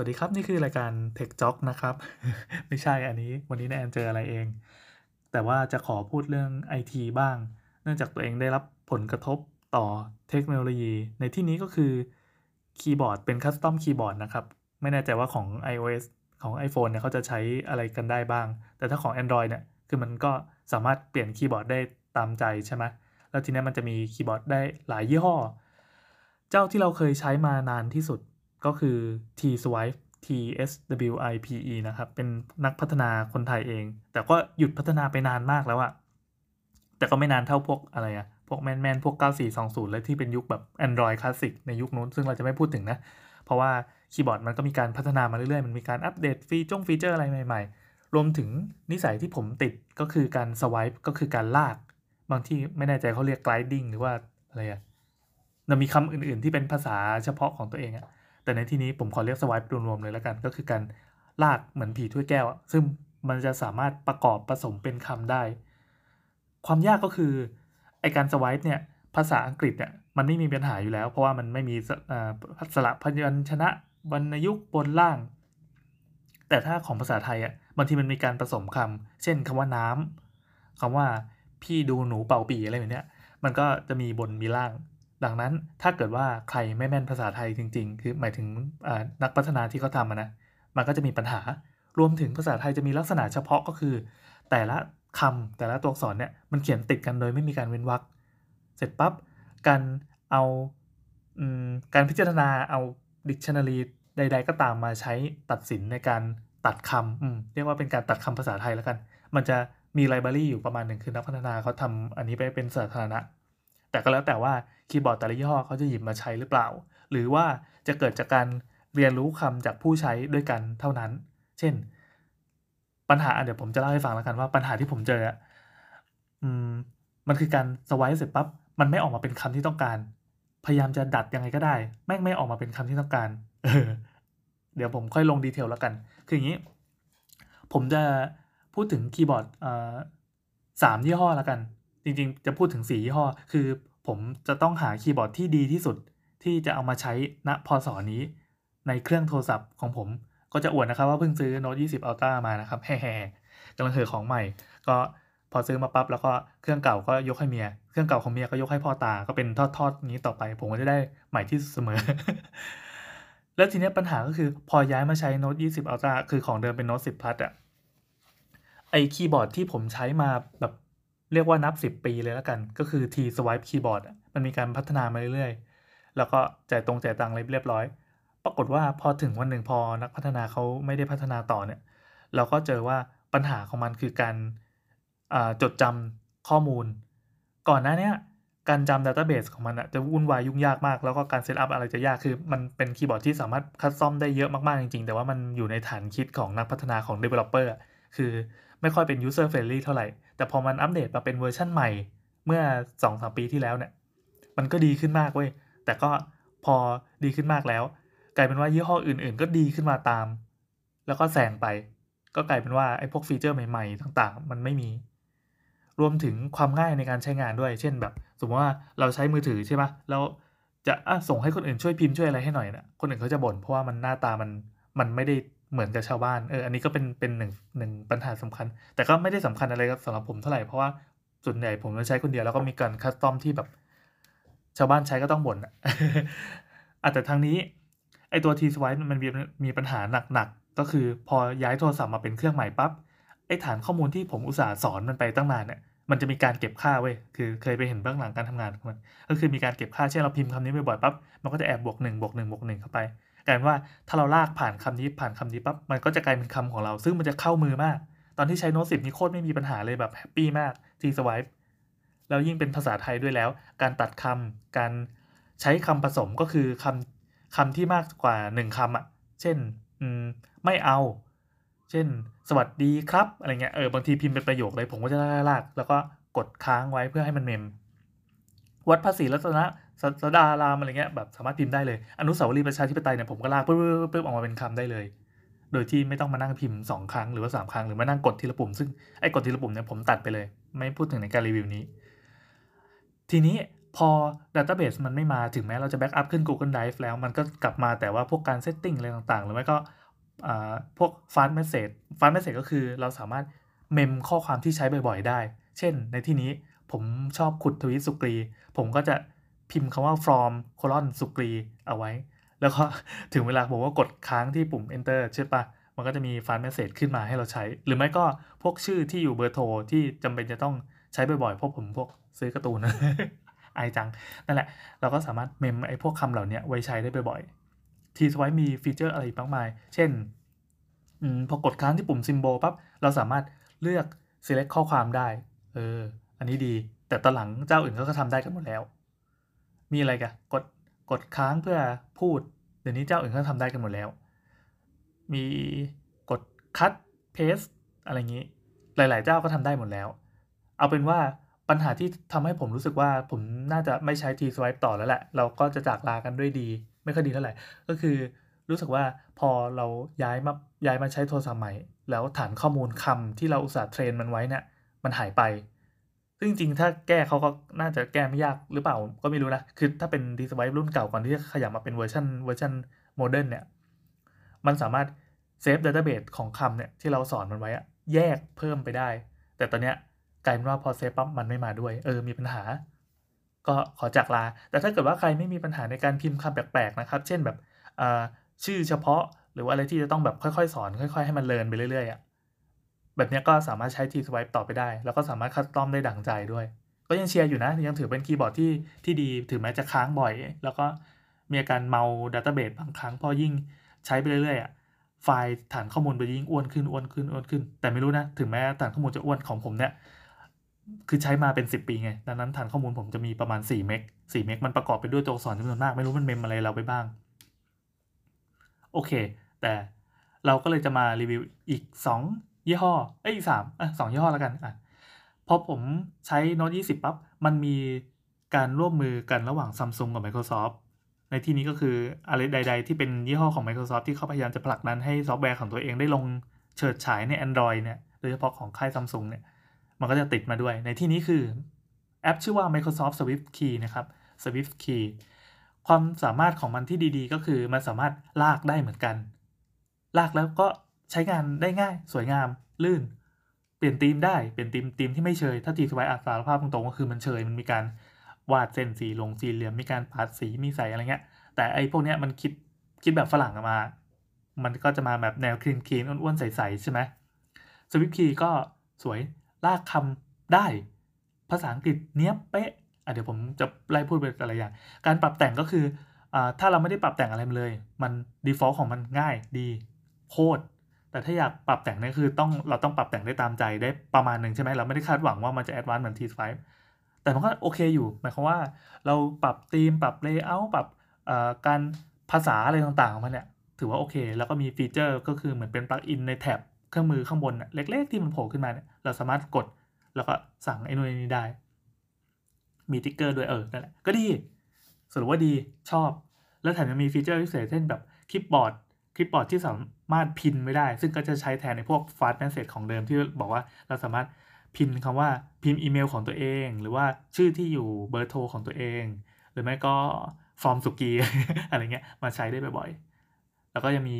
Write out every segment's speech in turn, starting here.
สวัสดีครับนี่คือรายการ Tech Jock นะครับ ไม่ใช่อันนี้ วันนี้แอนเจออะไรเอง แต่ว่าจะขอพูดเรื่อง IT บ้าง เนื่องจากตัวเองได้รับผลกระทบต่อเทคโนโลยี ในที่นี้ก็คือคีย์บอร์ดเป็น custom คีย์บอร์ดนะครับ ไม่แน่ใจว่าของ iOS ของ iPhone เนี่ยเขาจะใช้อะไรกันได้บ้าง แต่ถ้าของ Android เนี่ยคือมันก็สามารถเปลี่ยนคีย์บอร์ดได้ตามใจใช่ไหมแล้วทีนี้มันจะมีคีย์บอร์ดได้หลายยี่ห้อ เจ้าที่เราเคยใช้มานานที่สุด ก็คือ T Swipe T S W I P E นะครับ เป็นนักพัฒนาคนไทยเอง แต่ก็หยุดพัฒนาไปนานมากแล้วอะแต่ก็ไม่นานเท่าพวกอะไรอะพวกแมนแมนพวก 9420 และที่เป็นยุคแบบ Android คลาสสิกในยุคนู้น ซึ่งเราจะไม่พูดถึงนะ เพราะว่าคีย์บอร์ดมันก็มีการพัฒนามาเรื่อยๆ มันมีการอัปเดตฟีจงฟีเจอร์อะไรใหม่ๆ รวมถึงนิสัยที่ผมติดก็คือการ swipe ก็คือการลาก บางที่ไม่แน่ใจเขาเรียก gliding หรือว่าอะไรอะมันมีคำอื่นๆที่เป็นภาษาเฉพาะของตัวเองอะ แต่ในที่นี้ผมขอเรียกสวายรวมๆเลยแล้วกัน ก็คือการลากเหมือนผีถ้วยแก้ว ซึ่งมันจะสามารถประกอบผสมเป็นคำได้ ความยากก็คือไอการสวายเนี่ยภาษาอังกฤษเนี่ยมันไม่มีปัญหาอยู่แล้ว เพราะว่ามันไม่มีสระพยัญชนะวรรณยุกต์บนล่าง แต่ถ้าของภาษาไทยอะบางทีมันมีการผสมคำเช่นคำว่าน้ำคำว่าพี่ดูหนูเป่าปีอะไรแบบเนี้ยมันก็จะมีบนมีล่าง ดังนั้นถ้าเกิดว่าใครไม่แม่นภาษาไทยจริง ๆ คือหมายถึงนักพัฒนาที่เขาทำนะ มันก็จะมีปัญหา รวมถึงภาษาไทยจะมีลักษณะเฉพาะก็คือ แต่ละคำแต่ละตัวอักษรเนี่ยมันเขียนติดกันโดยไม่มีการเว้นวรรคเสร็จปับ๊บการเอาการพิจารณาเอาดิกชันนารีใด ๆ ก็ตามมาใช้ตัดสินในการตัดคำเรียกว่าเป็นการตัดคำภาษาไทยแล้วกัน มันจะมีไลบรารีอยู่ประมาณหนึ่งคือนักพัฒนาเขาทำอันนี้ไปเป็นสาธารณะ แต่ก็แล้วแต่ว่าคีย์บอร์ดแต่ละยี่ห้อเขาจะหยิบมาใช้หรือเปล่า หรือว่าจะเกิดจากการเรียนรู้คำจากผู้ใช้ด้วยกันเท่านั้น เช่น ปัญหาเดี๋ยวผมจะเล่าให้ฟังแล้วกันว่าปัญหาที่ผมเจออืมมันคือการสวายเสร็จปั๊บมันไม่ออกมาเป็นคำที่ต้องการ พยายามจะดัดยังไงก็ได้ แม่งไม่ออกมาเป็นคำที่ต้องการเออเดี๋ยวผมค่อยลงดีเทลแล้วกัน คืออย่างนี้ ผมจะพูดถึงคีย์บอร์ดสามยี่ห้อแล้วกัน จริงๆ จะพูดถึงสียี่ห้อ คือผมจะต้องหาคีย์บอร์ดที่ดีที่สุดที่จะเอามาใช้ณพศนี้ ในเครื่องโทรศัพท์ของผม ก็จะอวดนะครับว่าเพิ่งซื้อ Note 20 Ultra มานะครับแฮ่ๆกำลังเหือของใหม่ ก็พอซื้อมาปั๊บแล้วก็เครื่องเก่าก็ยกให้เมีย เครื่องเก่าของเมียก็ยกให้พ่อตา ก็เป็นทอดๆนี้ต่อไป ผมก็จะได้ใหม่ที่เสมอ แล้วทีนี้ปัญหาก็คือพอย้ายมาใช้ Note 20 Ultra คือของเดิมเป็น Note 10 Plus อะไอคีย์บอร์ดที่ผมใช้มาแบบ เรียกว่านับ 10 ปีเลยแล้วกัน ก็คือ T Swipe Keyboard มันมีการพัฒนามาเรื่อยๆ แล้วก็จ่ายตรงจ่ายตังค์เรียบร้อย ปรากฏว่าพอถึงวันหนึ่งพอนักพัฒนาเขาไม่ได้พัฒนาต่อเนี่ย เราก็เจอว่าปัญหาของมันคือการจดจำข้อมูล ก่อนหน้านี้การจำ database ของมันจะวุ่นวายยุ่งยากมาก แล้วก็การ setup อะไรจะยากคือ มันเป็นคีย์บอร์ดที่สามารถ custom ได้เยอะมากๆจริงๆ แต่ว่ามันอยู่ในฐานคิดของนักพัฒนาของ developer คือ ไม่ค่อยเป็น user friendly เท่าไหร่ แต่พอมันอัปเดตมาเป็นเวอร์ชั่นใหม่ เมื่อ2อสปีที่แล้วเนี่ย มันก็ดีขึ้นมากเว้ย แต่ก็พอดีขึ้นมากแล้ว กลายเป็นว่ายี่ห้ออื่นๆ ก็ดีขึ้นมาตาม แล้วก็แซงไป ก็กลายเป็นว่าไอ้พวกฟีเจอร์ใหม่ๆ ต่างๆ มันไม่มี รวมถึงความง่ายในการใช้งานด้วย เช่นแบบ สมมติว่าเราใช้มือถือใช่ปะแล้วจะส่งให้คนอื่นช่วยพิมพ์ช่วยอะไรให้หน่อยนะคนอื่นเขาจะบ่นเพราะว่ามันหน้าตามันมันไม่ได้ เหมือนกับชาวบ้านเอออันนี้ก็เป็นเป็นหนึ่งหนึ่งปัญหาสำคัญ แต่ก็ไม่ได้สำคัญอะไรกับสำหรับผมเท่าไหร่เพราะว่าส่วนใหญ่ผมจะใช้คนเดียวแล้วก็มีการคัสตอมที่แบบ ชาวบ้านใช้ก็ต้องบ่นอะแต่ทางนี้ไอตัว T Swipe มันมีมีปัญหาหนักๆ ก็คือพอย้ายโทรศัพท์มาเป็นเครื่องใหม่ปั๊บไอฐานข้อมูลที่ผมอุตส่าห์สอนมันไปตั้งนานเนี่ยมันจะมีการเก็บค่าเว้ยคือเคยไปเห็นเบื้องหลังการทำงานของมันก็คือมีการเก็บค่าเช่นเราพิมพ์คำนี้บ่อยๆปั๊บมันก็จะแอบบวกหนึ่งบวกหนึ่งบวกหนึ่งเข้าไป ลายว่าถ้าเราลากผ่านคำนี้ผ่านคำนี้ปั๊บมันก็จะกลายเป็นคำของเรา ซึ่งมันจะเข้ามือมาก ตอนที่ใช้โน้ตสิบนี่โคตรไม่มีปัญหาเลยแบบแฮปปี้มากทีสวายแล้วยิ่งเป็นภาษาไทยด้วยแล้ว การตัดคำการใช้คำผสมก็คือคำคำที่มากกว่าหนึ่งคำอะ เช่นอืมไม่เอา เช่น สวัสดีครับอะไรเงี้ยเออบางทีพิมพ์เป็นประโยคเลยผมก็จะลากแล้วก็กดค้างไว้เพื่อให้มันเมม วัดภาษีรัตนะสดารามอะไรเงี้ยแบบสามารถพิมพ์ได้เลย อนุสาวรีย์ประชาธิปไตยเนี่ยผมก็ลากปึ๊บปึ๊บออกมาเป็นคำได้เลย โดยที่ไม่ต้องมานั่งพิมพ์ 2 ครั้งหรือว่า3ครั้งหรือมานั่งกดทีละปุ่ม ซึ่งไอ้กดทีละปุ่มเนี่ยผมตัดไปเลย ไม่พูดถึงในการรีวิวนี้ ทีนี้พอ database มันไม่มาถึงแม้เราจะ backup ขึ้น Google Drive แล้วมันก็กลับมาแต่ว่าพวกการ setting อะไรต่างๆ หรือไม่ก็พวก fast message fast message ก็คือเราสามารถเมมข้อความที่ใช้บ่อยๆ ได้ เช่นในที่นี้ ผมชอบขุดทวีตสุกรี ผมก็จะพิมพ์คำว่า from colon สุกรีเอาไว้ แล้วก็ถึงเวลาผมก็กดค้างที่ปุ่ม enter ใช่ปะมันก็จะมี fast message ขึ้นมาให้เราใช้ หรือไม่ก็พวกชื่อที่อยู่เบอร์โทรที่จำเป็นจะต้องใช้บ่อยๆเพราะผมพวกซื้อการ์ตูนไอจัง นั่นแหละ เราก็สามารถเมมไอพวกคำเหล่านี้ไว้ใช้ได้บ่อยๆทีสไว้มีฟีเจอร์อะไรมากมาย เช่นอพอกดค้างที่ปุ่มซิมโบลปั๊บเราสามารถเลือก select ข้อความได้ เออ อันนี้ดี แต่ตอนหลังเจ้าอื่นเขาก็ทำได้กันหมดแล้ว มีอะไรกันกดกดค้างเพื่อพูด เดี๋ยวนี้เจ้าอื่นเขาทำได้กันหมดแล้ว มีกด cut paste อะไรอย่างนี้ หลาย ๆ เจ้าก็ทำได้หมดแล้ว เอาเป็นว่าปัญหาที่ทำให้ผมรู้สึกว่าผมน่าจะไม่ใช้ T swipe ต่อแล้วแหละ เราก็จะจากลากันด้วยดี ไม่ค่อยดีเท่าไหร่ ก็คือรู้สึกว่าพอเราย้ายมาย้ายมาใช้โทรศัพท์ใหม่ แล้วฐานข้อมูลคำที่เราอุตส่าห์เทรนมันไว้เนี่ยมันหายไป ซึ่งจริงๆ ถ้าแก้เขาก็น่าจะแก้ไม่ยากหรือเปล่าก็ไม่รู้นะ คือถ้าเป็น T swipe รุ่นเก่าก่อนที่จะขยับมาเป็นเวอร์ชันเวอร์ชัน modern เนี่ย มันสามารถเซฟ database ของคำเนี่ยที่เราสอนมันไว้อะแยกเพิ่มไปได้ แต่ตอนเนี้ยกลายเป็นว่าพอเซฟปั๊บมันไม่มาด้วย เออ มีปัญหา ก็ขอจากลา แต่ถ้าเกิดว่าใครไม่มีปัญหาในการพิมพ์คำแปลกๆนะครับ เช่นแบบชื่อเฉพาะหรือว่าอะไรที่จะต้องแบบค่อยๆ สอน ค่อย ๆ ให้มัน learn ไปเรื่อยๆอะ แบบนี้ก็สามารถใช้ T swipe ต่อไปได้ แล้วก็สามารถ custom ได้ดั่งใจด้วย ก็ยังเชียร์อยู่นะ ยังถือเป็นคีย์บอร์ดที่ที่ดี ถึงแม้จะค้างบ่อย แล้วก็มีอาการเมา database บางครั้งพอยิ่งใช้ไปเรื่อยๆอะไฟล์ฐานข้อมูลไปยิ่งอ้วนขึ้นอ้วนขึ้นอ้วนขึ้น แต่ไม่รู้นะ ถึงแม้ฐานข้อมูลจะอ้วนของผมเนี่ย คือใช้มาเป็น 10 ปีไง ดังนั้นฐานข้อมูลผมจะมีประมาณ4เมก4เมกมันประกอบไปด้วยตัวอักษรจำนวนมาก ไม่รู้มันเมมอะไรเราไปบ้าง โอเค แต่เราก็เลยจะมารีวิวอีก 2 ยี่ห้อเอ้ยสามอะสองยี่ห้อแล้วกันอะพอผมใช้ Note 20ปั๊บมันมีการร่วมมือกันระหว่าง Samsung กับ Microsoft ในที่นี้ก็คืออะไรใด ๆ ที่เป็นยี่ห้อของ Microsoft ที่เขาพยายามจะผลักดันให้ซอฟต์แวร์ของตัวเองได้ลงเฉิดฉายใน Android เนี่ยโดยเฉพาะของค่าย Samsung เนี่ย มันก็จะติดมาด้วย ในที่นี้คือแอปชื่อว่า Microsoft Swift Key นะครับ Swift Key ความสามารถของมันที่ดีๆ ก็คือมันสามารถลากได้เหมือนกัน ลากแล้วก็ ใช้งานได้ง่าย สวยงาม ลื่น เปลี่ยนธีมได้ เปลี่ยนธีมธีมที่ไม่เชย ถ้าทีสไวอาสารภาพตรงๆก็คือมันเชย มันมีการวาดเส้นสีลงสีเหลี่ยมมีการปาดสี มีใสอะไรเงี้ย แต่ไอ้พวกเนี้ยมันคิดคิดแบบฝรั่งมา มันก็จะมาแบบแนวคลีนคลีนอ้วนๆใสๆใช่ไหมสวิฟคีก็สวย ลากคำได้ ภาษาอังกฤษเนี้ยเป๊ะะเดี๋ยวผมจะไล่พูดไปแต่ละอย่าง การปรับแต่งก็คืออถ้าเราไม่ได้ปรับแต่งอะไรมาเลย มัน default ของมันง่ายดี โคตร แต่ถ้าอยากปรับแต่งนี่คือต้องเราต้องปรับแต่งได้ตามใจได้ประมาณหนึ่งใช่ไหมเราไม่ได้คาดหวังว่ามันจะ advanced เหมือน T5 แต่มันก็โอเคอยู่ หมายความว่าเราปรับธีม ปรับ layout ปรับการภาษาอะไรต่างๆของมันเนี่ยถือว่าโอเค แล้วก็มีฟีเจอร์ก็คือเหมือนเป็นปลั๊กอินในแท็บเครื่องมือข้างบนเล็ก ๆ ที่มันโผล่ขึ้นมาเนี่ยเราสามารถกดแล้วก็สั่งไอ้นู่นนี่ได้ มีสติกเกอร์ด้วยเออนั่นแหละก็ดีสรุปว่าดีชอบ แล้วแถมยังมีฟีเจอร์พิเศษเช่นแบบ clipboard clipboard ที่สามารถ pin ไว้ได้ ซึ่งก็จะใช้แทนในพวก fast message ของเดิมที่บอกว่าเราสามารถ pin คำว่าพิมพ์อีเมลของตัวเอง หรือว่าชื่อที่อยู่เบอร์โทรของตัวเอง หรือไม่ก็ from สุกรีอะไรเงี้ยมาใช้ได้บ่อยๆ แล้วก็ยังมี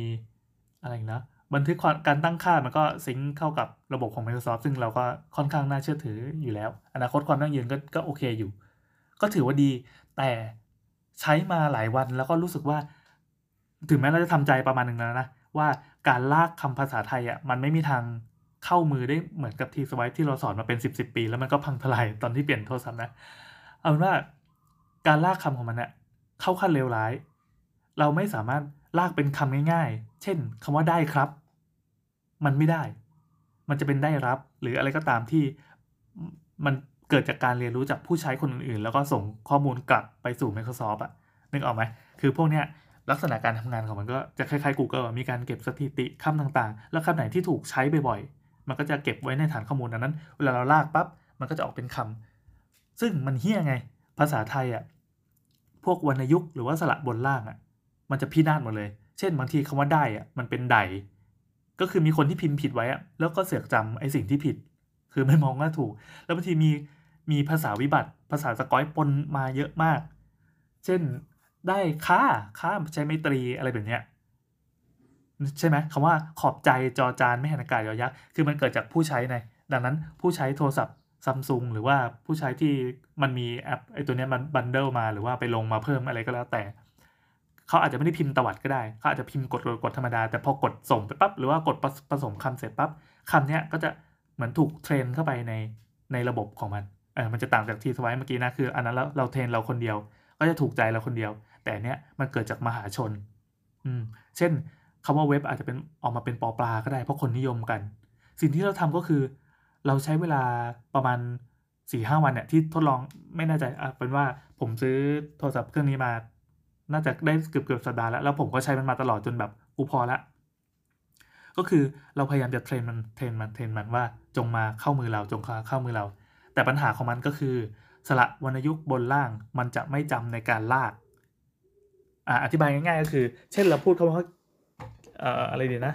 อะไรนะบันทึกการตั้งค่ามันก็ซิงค์เข้ากับระบบของ Microsoft ซึ่งเราก็ค่อนข้างน่าเชื่อถืออยู่แล้ว อนาคตความยั่งยืนก็ก็โอเคอยู่ ก็ถือว่าดี แต่ใช้มาหลายวันแล้วก็รู้สึกว่า ถึงแม้เราจะทำใจประมาณหนึ่งแล้วนะ ว่าการลากคำภาษาไทยอะมันไม่มีทางเข้ามือได้เหมือนกับทีสไวที่เราสอนมาเป็น10บสิบปี แล้วมันก็พังทลายตอนที่เปลี่ยนโทรศัพท์นะเอาเป็นว่าการลากคำของมันเนี่ยเข้าขั้นเลวร้าย เราไม่สามารถลากเป็นคำง่ายๆ เช่นคำว่าได้ครับ มันไม่ได้ มันจะเป็นได้รับ หรืออะไรก็ตามที่มันเกิดจากการเรียนรู้จากผู้ใช้คนอื่นๆ แล้วก็ส่งข้อมูลกลับไปสู่ Microsoft อะนึกออกไหม คือพวกเนี้ย ลักษณะการทำงานของมันก็จะคล้ายๆ Google มีการเก็บสถิติคำต่างๆ แล้วคำไหนที่ถูกใช้บ่อยๆ มันก็จะเก็บไว้ในฐานข้อมูลนั้น เวลาเราลากปั๊บ มันก็จะออกเป็นคำซึ่งมันเฮี้ยไง ภาษาไทยอะพวกวรรณยุกต์หรือว่าสระบนล่างอะมันจะพินาศหมดเลย เช่นบางทีคำว่าได้อะมันเป็นไดก็คือมีคนที่พิมพ์ผิดไว้อะแล้วก็เสือกจำไอ้สิ่งที่ผิด คือไม่มองว่าถูก แล้วบางทีมีมีภาษาวิบัติ ภาษาสกอยปนมาเยอะมาก เช่น ได้ค่าค่าใช้ไมตรีอะไรแบบเนี้ยใช่ไหมคำว่าขอบใจจอจานไม่หันอากาศยอยักษ์คือมันเกิดจากผู้ใช้ในดังนั้นผู้ใช้โทรศัพท์ซัมซุงหรือว่าผู้ใช้ที่มันมีแอปไอตัวนี้มัน bundle มาหรือว่าไปลงมาเพิ่มอะไรก็แล้วแต่ เขาอาจจะไม่ได้พิมพ์ตวัดก็ได้เขาอาจจะพิมพ์กดกดธรรมดา แต่พอกดส่งไปปั๊บหรือว่ากดผสมคำเสร็จปั๊บคำนี้ก็จะเหมือนถูก train เข้าไปในในระบบของมันเออมันจะต่างจาก T swipe เมื่อกี้นะคืออันนั้นเราเรา train เราคนเดียว ก็จะถูกใจเราคนเดียว แต่เนี้ยมันเกิดจากมหาชน อืม เช่นคำว่าเว็บอาจจะเป็นออกมาเป็นปอปลาก็ได้เพราะคนนิยมกัน สิ่งที่เราทำก็คือ เราใช้เวลาประมาณสี่ห้าวันเนี่ยที่ทดลองไม่แน่ใจอะเป็นว่าผมซื้อโทรศัพท์เครื่องนี้มา น่าจะได้เกือบเกือบสัปดาห์แล้วแล้วผมก็ใช้มันมาตลอดจนแบบกูพอละก็คือเราพยายามจะ train มัน train มัน train มันว่าจงมาเข้ามือเราจงเข้ามือเรา แต่ปัญหาของมันก็คือ สระวรรณยุกต์บนล่างมันจะไม่จำในการลาก ออธิบายง่ายๆก็คือ เช่นเราพูดคำว่าเอ่ออะไรดีนะ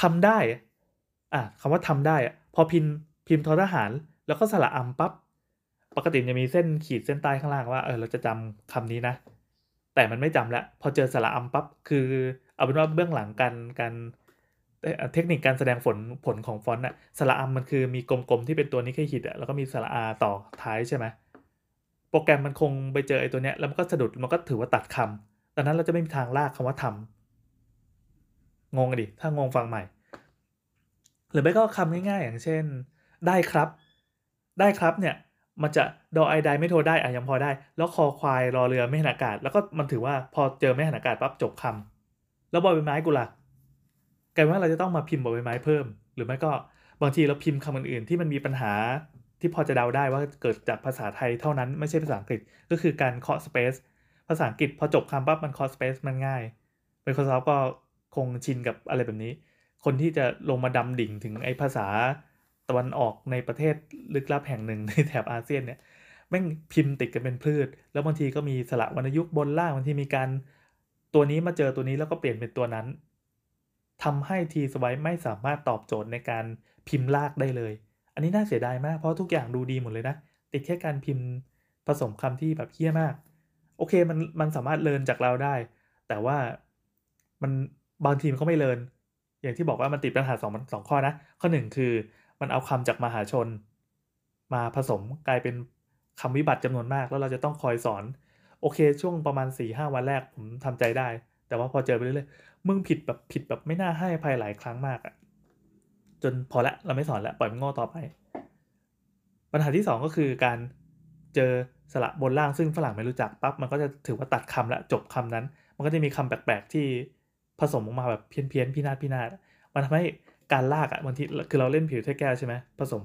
ทำได้อะคำว่าทำได้อะพอพิมพ์พิมพ์ทอทหาร แล้วก็สระอัมปั๊บปกติจะมีเส้นขีดเส้นใต้ข้างล่างว่าเออเราจะจำคำนี้นะ แต่มันไม่จำแล้วพอเจอสระอัมปั๊บคือเอาเป็นว่าเบื้องหลังการการเทคนิคการแสดงผลผลของฟอนต์อะสระอัมมันคือมีกลมๆที่เป็นตัวนี้แค่หิดอะแล้วก็มีสระอาต่อท้ายใช่ไหม โปรแกรมมันคงไปเจอไอ้ตัวเนี้ยแล้วมันก็สะดุดมันก็ถือว่าตัดคำดังนั้นเราจะไม่มีทางลากคำว่าทำงงดิถ้างงฟังใหม่ หรือไม่ก็คำง่ายๆ อย่างเช่น ได้ครับ ได้ครับเนี่ยมันจะดอไอไดไม่โทรได้อะยังพอได้ แล้วคอควายรอเรือไม่หันอากาศ แล้วก็มันถือว่าพอเจอไม่หันอากาศปั๊บจบคำแล้วบอใบไม้กูล่ะกลายว่าเราจะต้องมาพิมพ์บอใบไม้เพิ่ม หรือไม่ก็บางทีเราพิมพ์คำอื่นๆที่มันมีปัญหา ที่พอจะเดาได้ว่าเกิดจากภาษาไทยเท่านั้นไม่ใช่ภาษาอังกฤษ ก็คือการเคาะสเปซภาษาอังกฤษพอจบคำปั๊บมันเคาะสเปซมันง่าย Microsoft ก็คงชินกับอะไรแบบนี้ คนที่จะลงมาดำดิ่งถึงไอ้ภาษาตะวันออกในประเทศลึกลับแห่งหนึ่งในแถบอาเซียนเนี่ยแม่งพิมพ์ติดกันเป็นพืช แล้วบางทีก็มีสระวรรณยุกต์บนล่างบางทีมีการตัวนี้มาเจอตัวนี้แล้วก็เปลี่ยนเป็นตัวนั้นทำให้ทีสไวไม่สามารถตอบโจทย์ในการพิมพ์ลากได้เลย อันนี้น่าเสียดายมากเพราะทุกอย่างดูดีหมดเลยนะ ติดแค่การพิมพ์ผสมคำที่แบบเฮี้ยมาก โอเคมันมันสามารถเลินจากเราได้ แต่ว่ามันบางทีมเขาไม่เลิน อย่างที่บอกว่ามันติดปัญหาสองสองข้อนะ ข้อหนึ่งคือมันเอาคำจากมหาชน มาผสมกลายเป็นคำวิบัติจำนวนมาก แล้วเราจะต้องคอยสอน โอเค ช่วงประมาณ4ี่ห้าวันแรกผมทำใจได้ แต่ว่าพอเจอไปเรื่อยๆมึงผิดแบบผิดแบบไม่น่าให้ภายหลายครั้งมากอะ จนพอละเราไม่สอนแล้วปล่อยมันง่ต่อไป ปัญหาที่ 2 ก็คือการเจอสระบนล่างซึ่งฝรั่งไม่รู้จักปั๊บมันก็จะถือว่าตัดคำละจบคำนั้น มันก็จะมีคำแปลกๆที่ผสมออกมาแบบเพี้ยนเพี้ยนพินาศพินาศมันทำให้การลากอะบางทีคือเราเล่นผิวถ้วยแก้วใช่ไหมผสม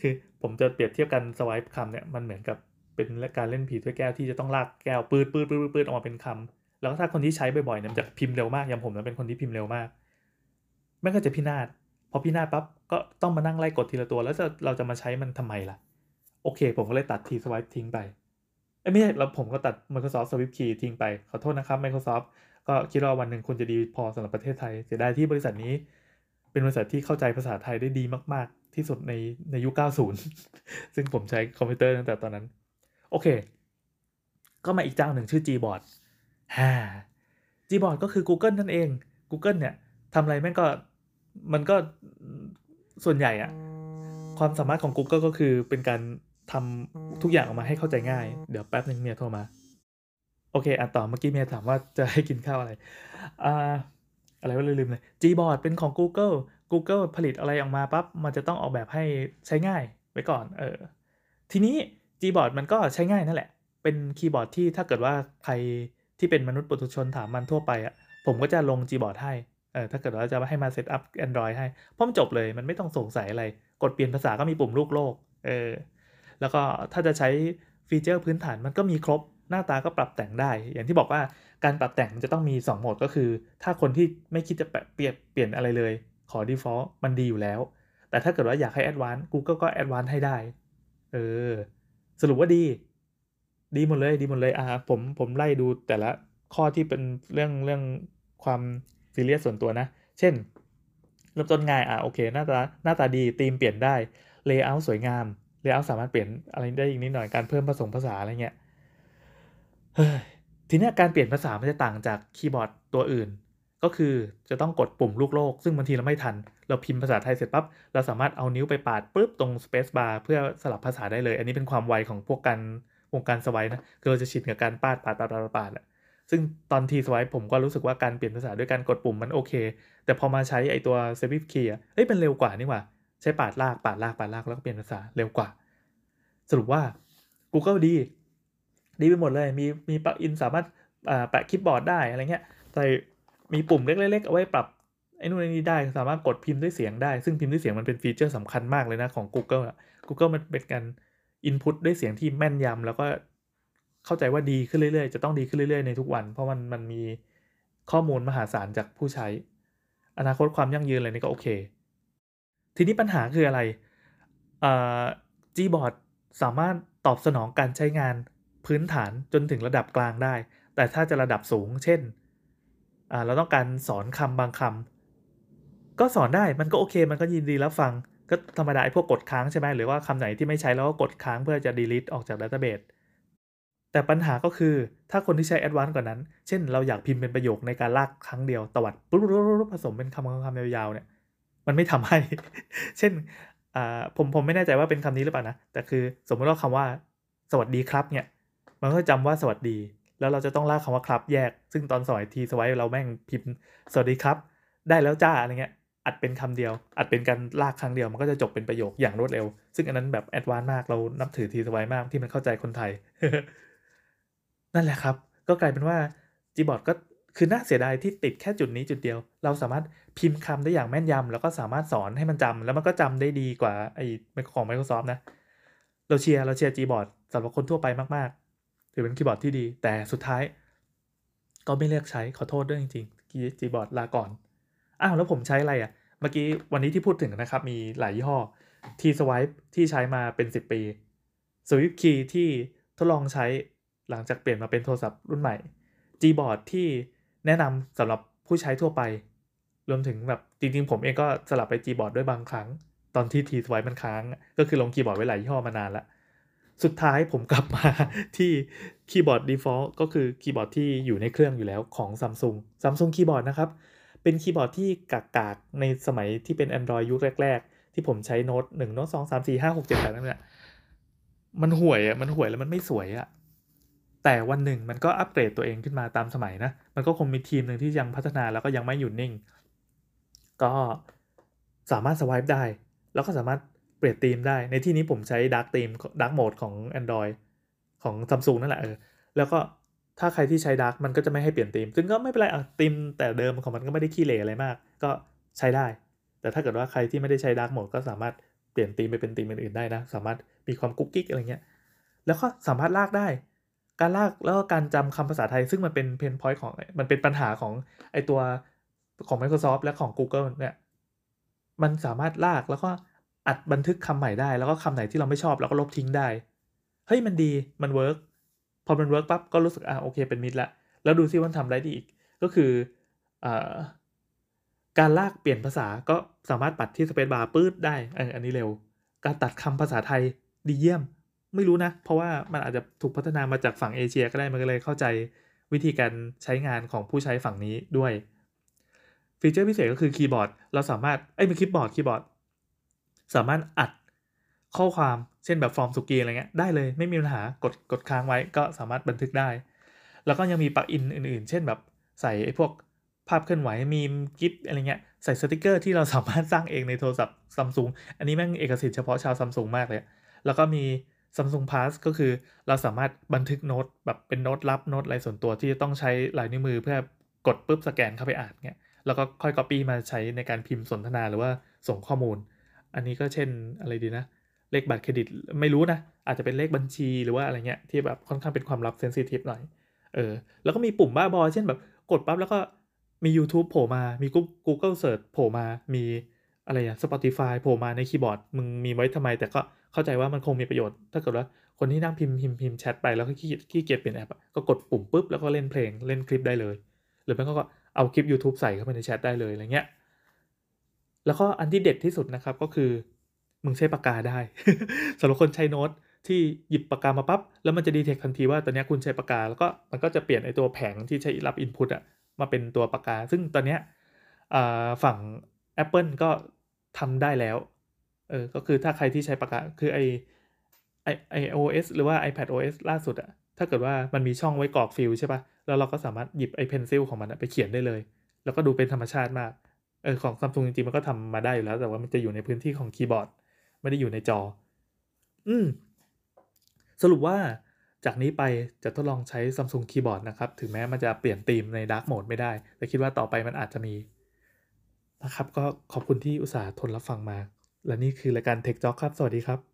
คือผมจะเปรียบเทียบกันสวายคำเนี่ยมันเหมือนกับเป็นการเล่นผีถ้วยแก้วที่จะต้องลากแก้วปืดปืดปืดปืดออกมาเป็นคำแล้วถ้าคนที่ใช้บ่อยๆเนี่ยจะพิมพ์เร็วมากอย่างผมนะเป็นคนที่พิมพ์เร็วมากแม่ก็จะพินาศ อพินาศปั๊บก็ต้องมานั่งไล่กดทีละตัว แล้วจะเราจะมาใช้มันทำไมล่ะ โอเค ผมก็เลยตัดทีสวายทิ้งไปไม่ใช่แล้วผมก็ตัด Microsoft Swift Key ทิ้งไป ขอโทษนะครับ Microsoft ก็คิดว่าวันหนึ่งคุณจะดีพอสำหรับประเทศไทย เสียดายที่บริษัทนี้ เป็นบริษัทที่เข้าใจภาษาไทยได้ดีมาก ๆ ที่สุดในในยุค 90 ซึ่งผมใช้คอมพิวเตอร์ตั้งแต่ตอนนั้น โอเค ก็มาอีกเจ้าหนึ่งชื่อ Gboard ฮ่า Gboard ก็คือ Google นั่นเอง Google เนี่ยทำอะไรแม่งก็ มันก็ส่วนใหญ่อะความสามารถของ Google ก็คือเป็นการทำทุกอย่างออกมาให้เข้าใจง่าย เดี๋ยวแป๊บหนึ่งเมียโทรมา โอเคอะต่อเมื่อกี้เมียถามว่าจะให้กินข้าวอะไรอ่าอะไรวะลืมเลย Gboard เป็นของ Google Google ผลิตอะไรออกมาปั๊บมันจะต้องออกแบบให้ใช้ง่ายไว้ก่อนเออทีนี้ Gboard มันก็ใช้ง่ายนั่นแหละ เป็นคีย์บอร์ดที่ถ้าเกิดว่าใครที่เป็นมนุษย์ปุถุชนถามมันทั่วไปอะ่ะผมก็จะลง Gboard ให้ เออถ้าเกิดว่าจะให้มาเซตอัพ Android ให้พร้อมจบเลยมันไม่ต้องสงสัยอะไร กดเปลี่ยนภาษาก็มีปุ่มลูกโลกเออแล้วก็ถ้าจะใช้ฟีเจอร์พื้นฐานมันก็มีครบหน้าตาก็ปรับแต่งได้ อย่างที่บอกว่าการปรับแต่งจะต้องมี 2 โหมดก็คือ ถ้าคนที่ไม่คิดจะเปลี่ยนเปลี่ยนอะไรเลย ขอ default มันดีอยู่แล้ว แต่ถ้าเกิดว่าอยากให้ advance Google ก็ advance ให้ได้ เออ สรุปว่าดี ดีหมดเลยดีหมดเลยอ่าผมผมไล่ดูแต่ละข้อที่เป็นเรื่องเรื่องความ ซีเรียสส่วนตัวนะ เช่น เริ่มต้นง่ายอะโอเคหน้าตาหน้าตาดีธีมเปลี่ยนได้ layout สวยงาม layout สามารถเปลี่ยนอะไรได้อีกนิดหน่อยการเพิ่มผสมภาษาอะไรเงี้ยเฮ้ยทีนี้การเปลี่ยนภาษามันจะต่างจากคีย์บอร์ดตัวอื่น ก็คือจะต้องกดปุ่มลูกโลก ซึ่งบางทีเราไม่ทัน เราพิมพ์ภาษาไทยเสร็จปั๊บเราสามารถเอานิ้วไปปาดปุ๊บตรง space bar เพื่อสลับภาษาได้เลย อันนี้เป็นความไวของพวกการวงการสวายนะคือเราจะชินกับการปาดปาดปาดปาดปาดอะ ซึ่งตอนทีสวายผมก็รู้สึกว่าการเปลี่ยนภาษาด้วยการกดปุ่มมันโอเค แต่พอมาใช้ไอตัว s w i f t key อะเอ้ยมันเร็วกว่านี่หว่า ใช้ปาดลากปาดลากปาดลากแล้วก็เปลี่ยนภาษาเร็วกว่า สรุปว่า Google ดี ดีไปหมดเลย มีมี plug-in สามารถแปะ clipboard ได้อะไรเงี้ยใส่มีปุ่มเล็กๆเอาไว้ปรับไอ้นู่นไอ้นี่ได้สามารถกดพิมพ์ด้วยเสียงได้ ซึ่งพิมพ์ด้วยเสียงมันเป็นฟีเจอร์สำคัญมากเลยนะของ Google อะ Google มันเป็นการ input ด้วยเสียงที่แม่นยำแล้วก็ เข้าใจว่าดีขึ้นเรื่อยๆ จะต้องดีขึ้นเรื่อยๆ ในทุกวัน เพราะมันมันมีข้อมูลมหาศาลจากผู้ใช้ อนาคตความยั่งยืนอะไรนี่ก็โอเค ทีนี้ปัญหาคืออะไรเอ่อ Gboard สามารถตอบสนองการใช้งานพื้นฐานจนถึงระดับกลางได้ แต่ถ้าจะระดับสูง เช่น เราต้องการสอนคำบางคำก็สอนได้มันก็โอเค มันก็ยินดีรับฟัง ก็ธรรมดาไอ้พวกกดค้างใช่ไหมหรือว่าคำไหนที่ไม่ใช้แล้วก็กดค้างเพื่อจะ delete ออกจาก database แต่ปัญหาก็คือถ้าคนที่ใช้ advance กว่านั้น เช่นเราอยากพิมพ์เป็นประโยคในการลากครั้งเดียวตวัดปุ๊บผสมเป็นคำคำยาวๆเนี่ยมันไม่ทำให้ เช่นอ่าผมผมไม่แน่ใจว่าเป็นคำนี้หรือเปล่านะ แต่คือสมมติว่าคำว่าสวัสดีครับเนี่ย มันก็จำว่าสวัสดี แล้วเราจะต้องลากคำว่าครับแยก ซึ่งตอนสมัย T swipe เราแม่งพิมพ์สวัสดีครับ ได้แล้วจ้าอะไรเงี้ย อัดเป็นคำเดียว อัดเป็นการลากครั้งเดียว มันก็จะจบเป็นประโยคอย่างรวดเร็ว ซึ่งอันนั้นแบบ advance มาก เรานับถือ T swipe มากที่มันเข้าใจคนไทย นั่นแหละครับ ก็กลายเป็นว่า Gboard ก็คือน่าเสียดายที่ติดแค่จุดนี้จุดเดียว เราสามารถพิมพ์คำได้อย่างแม่นยำแล้วก็สามารถสอนให้มันจำแล้วมันก็จำได้ดีกว่าไอ้ของ Microsoft นะ เราเชียร์เราเชียร์ Gboard สำหรับคนทั่วไปมากๆ ถือเป็นคีย์บอร์ดที่ดี แต่สุดท้าย ก็ไม่เลือกใช้ขอโทษด้วยจริงๆ Gboard ลาก่อน อ้าวแล้วผมใช้อะไรอะ่ะ เมื่อกี้วันนี้ที่พูดถึงนะครับ มีหลายยี่ห้อ T Swipe ที่ใช้มาเป็น 10 ปี Swift Key ที่ทดลองใช้ หลังจากเปลี่ยนมาเป็นโทรศัพท์รุ่นใหม่ Gboard ที่แนะนำสำหรับผู้ใช้ทั่วไป รวมถึงแบบจริงๆ ผมเองก็สลับไป Gboard ด้วยบางครั้ง ตอนที่ T swipe มันค้าง ก็คือลงคีย์บอร์ดไว้หลายยี่ห้อมานานละสุดท้ายผมกลับมาที่คีย์บอร์ด default ก็คือคีย์บอร์ดที่อยู่ในเครื่องอยู่แล้วของ Samsung Samsung คีย์บอร์ดนะครับ เป็นคีย์บอร์ดที่กากๆ ในสมัยที่เป็น Android ยุคแรก ๆ ที่ผมใช้โน้ตหนึ่งโน้ตสองสามสี่ห้าหกเจ็ดแปดนั่นแหละมันห่วยอะมันห่วยแล้วมันไม่สวยอะ แต่วันหนึ่งมันก็อัปเกรดตัวเองขึ้นมาตามสมัยนะ มันก็คงมีทีมหนึ่งที่ยังพัฒนาแล้วก็ยังไม่หยุดนิ่ง ก็สามารถ swipe ได้ แล้วก็สามารถเปลี่ยนธีมได้ ในที่นี้ผมใช้ dark theme dark mode ของ Android ของซัมซุงนั่นแหละเออ แล้วก็ถ้าใครที่ใช้ dark มันก็จะไม่ให้เปลี่ยนธีม ซึ่งก็ไม่เป็นไรอะธีมแต่เดิมของมันก็ไม่ได้ขี้เหร่อะไรมาก ก็ใช้ได้ แต่ถ้าเกิดว่าใครที่ไม่ได้ใช้ dark mode ก็สามารถเปลี่ยนธีมไปเป็นธีมอื่นๆได้นะ สามารถมีความกุ๊กกิ๊กอะไรเงี้ย แล้วก็สามารถลากได้ การลากแล้วก็การจำคำภาษาไทย ซึ่งมันเป็น pain point ของมันเป็นปัญหาของไอตัวของ Microsoft และของ Google เนี่ยมันสามารถลากแล้วก็อัดบันทึกคำใหม่ได้ แล้วก็คำไหนที่เราไม่ชอบเราก็ลบทิ้งได้ เฮ้ยมันดีมัน work พอมัน work ปั๊บก็รู้สึกอะโอเคเป็นมิตรละ แล้วดูซิว่าทำได้ดีอีก ก็คือการลากเปลี่ยนภาษาก็สามารถปัดที่ space bar ปื๊ดได้อันนี้เร็ว การตัดคำภาษาไทยดีเยี่ยม ไม่รู้นะ เพราะว่ามันอาจจะถูกพัฒนามาจากฝั่งเอเชียก็ได้มันก็เลยเข้าใจวิธีการใช้งานของผู้ใช้ฝั่งนี้ด้วย feature พิเศษก็คือคีย์บอร์ด เราสามารถไอ้ไม่คีย์บอร์ดคีย์บอร์ดสามารถอัดข้อความเช่นแบบฟอร์มสุกี้อะไรเงี้ยได้เลยไม่มีปัญหากดกดค้างไว้ก็สามารถบันทึกได้ แล้วก็ยังมี plug-in อื่น ๆ เช่นแบบใส่ไอ้พวกภาพเคลื่อนไหวมีม GIF อะไรเงี้ยใส่สติกเกอร์ที่เราสามารถสร้างเองในโทรศัพท์ซัมซุงอันนี้แม่งเอกสิทธิ์เฉพาะชาวซัมซุงมากเลย แล้วก็มี Samsung Pass ก็คือเราสามารถบันทึกโน้ตแบบเป็นโน้ตลับโน้ตอะไรส่วนตัวที่จะต้องใช้ลายนิ้วมือเพื่อกดปุ๊บสแกนเข้าไปอ่านเงี้ยแล้วก็ค่อย Copy มาใช้ในการพิมพ์สนทนาหรือว่าส่งข้อมูล อันนี้ก็เช่นอะไรดีนะ เลขบัตรเครดิตไม่รู้นะ อาจจะเป็นเลขบัญชีหรือว่าอะไรเงี้ยที่แบบค่อนข้างเป็นความลับเซนซิทีฟหน่อยเออแล้วก็มีปุ่มบ้าบอ เช่นแบบกดปั๊บแล้วก็มี YouTube โผล่มา มี Google Search โผล่มา มีอะไรอะ Spotify โผล่มาในคีย์บอร์ด มึงมีไว้ทำไม แต่ก็ เข้าใจว่ามันคงมีประโยชน์ ถ้าเกิดว่าคนที่นั่งพิมพ์พิมพ์พิมพ์แชทไปแล้วก็ขี้ขี้เกียจเปลี่ยนแอปก็กดปุ่มปุ๊บแล้วก็เล่นเพลงเล่นคลิปได้เลย หรือไม่ก็เอาคลิป YouTube ใส่เข้าไปในแชทได้เลยอะไรเงี้ยแล้วก็อันที่เด็ดที่สุดนะครับก็คือ มึงใช้ปากกาได้สำหรับคนใช้โน้ตที่หยิบปากกามาปั๊บแล้วมันจะ detect ทันทีว่าตอนนี้คุณใช้ปากกาแล้วก็มันก็จะเปลี่ยนไอตัวแผงที่ใช้รับ input อะมาเป็นตัวปากกา ซึ่งตอนเนี้ยฝั่ง Apple ก็ทำได้แล้ว เออ ก็คือถ้าใครที่ใช้ปากกา คือไอไอ iOS หรือว่า iPad OS ล่าสุดอะถ้าเกิดว่ามันมีช่องไว้กรอก field ใช่ปะแล้วเราก็สามารถหยิบไอ Pencil ของมันไปเขียนได้เลย แล้วก็ดูเป็นธรรมชาติมาก เออ ของซัมซุงจริงๆ มันก็ทำมาได้อยู่แล้ว แต่ว่ามันจะอยู่ในพื้นที่ของคีย์บอร์ด ไม่ได้อยู่ในจอ อืม สรุปว่าจากนี้ไปจะทดลองใช้ Samsung Keyboard นะครับ ถึงแม้มันจะเปลี่ยนธีมใน Dark Mode ไม่ได้ แต่คิดว่าต่อไปมันอาจจะมีนะครับ ก็ขอบคุณที่อุตส่าห์ทนรับฟังมา และนี่คือรายการ Tech Talk ครับ สวัสดีครับ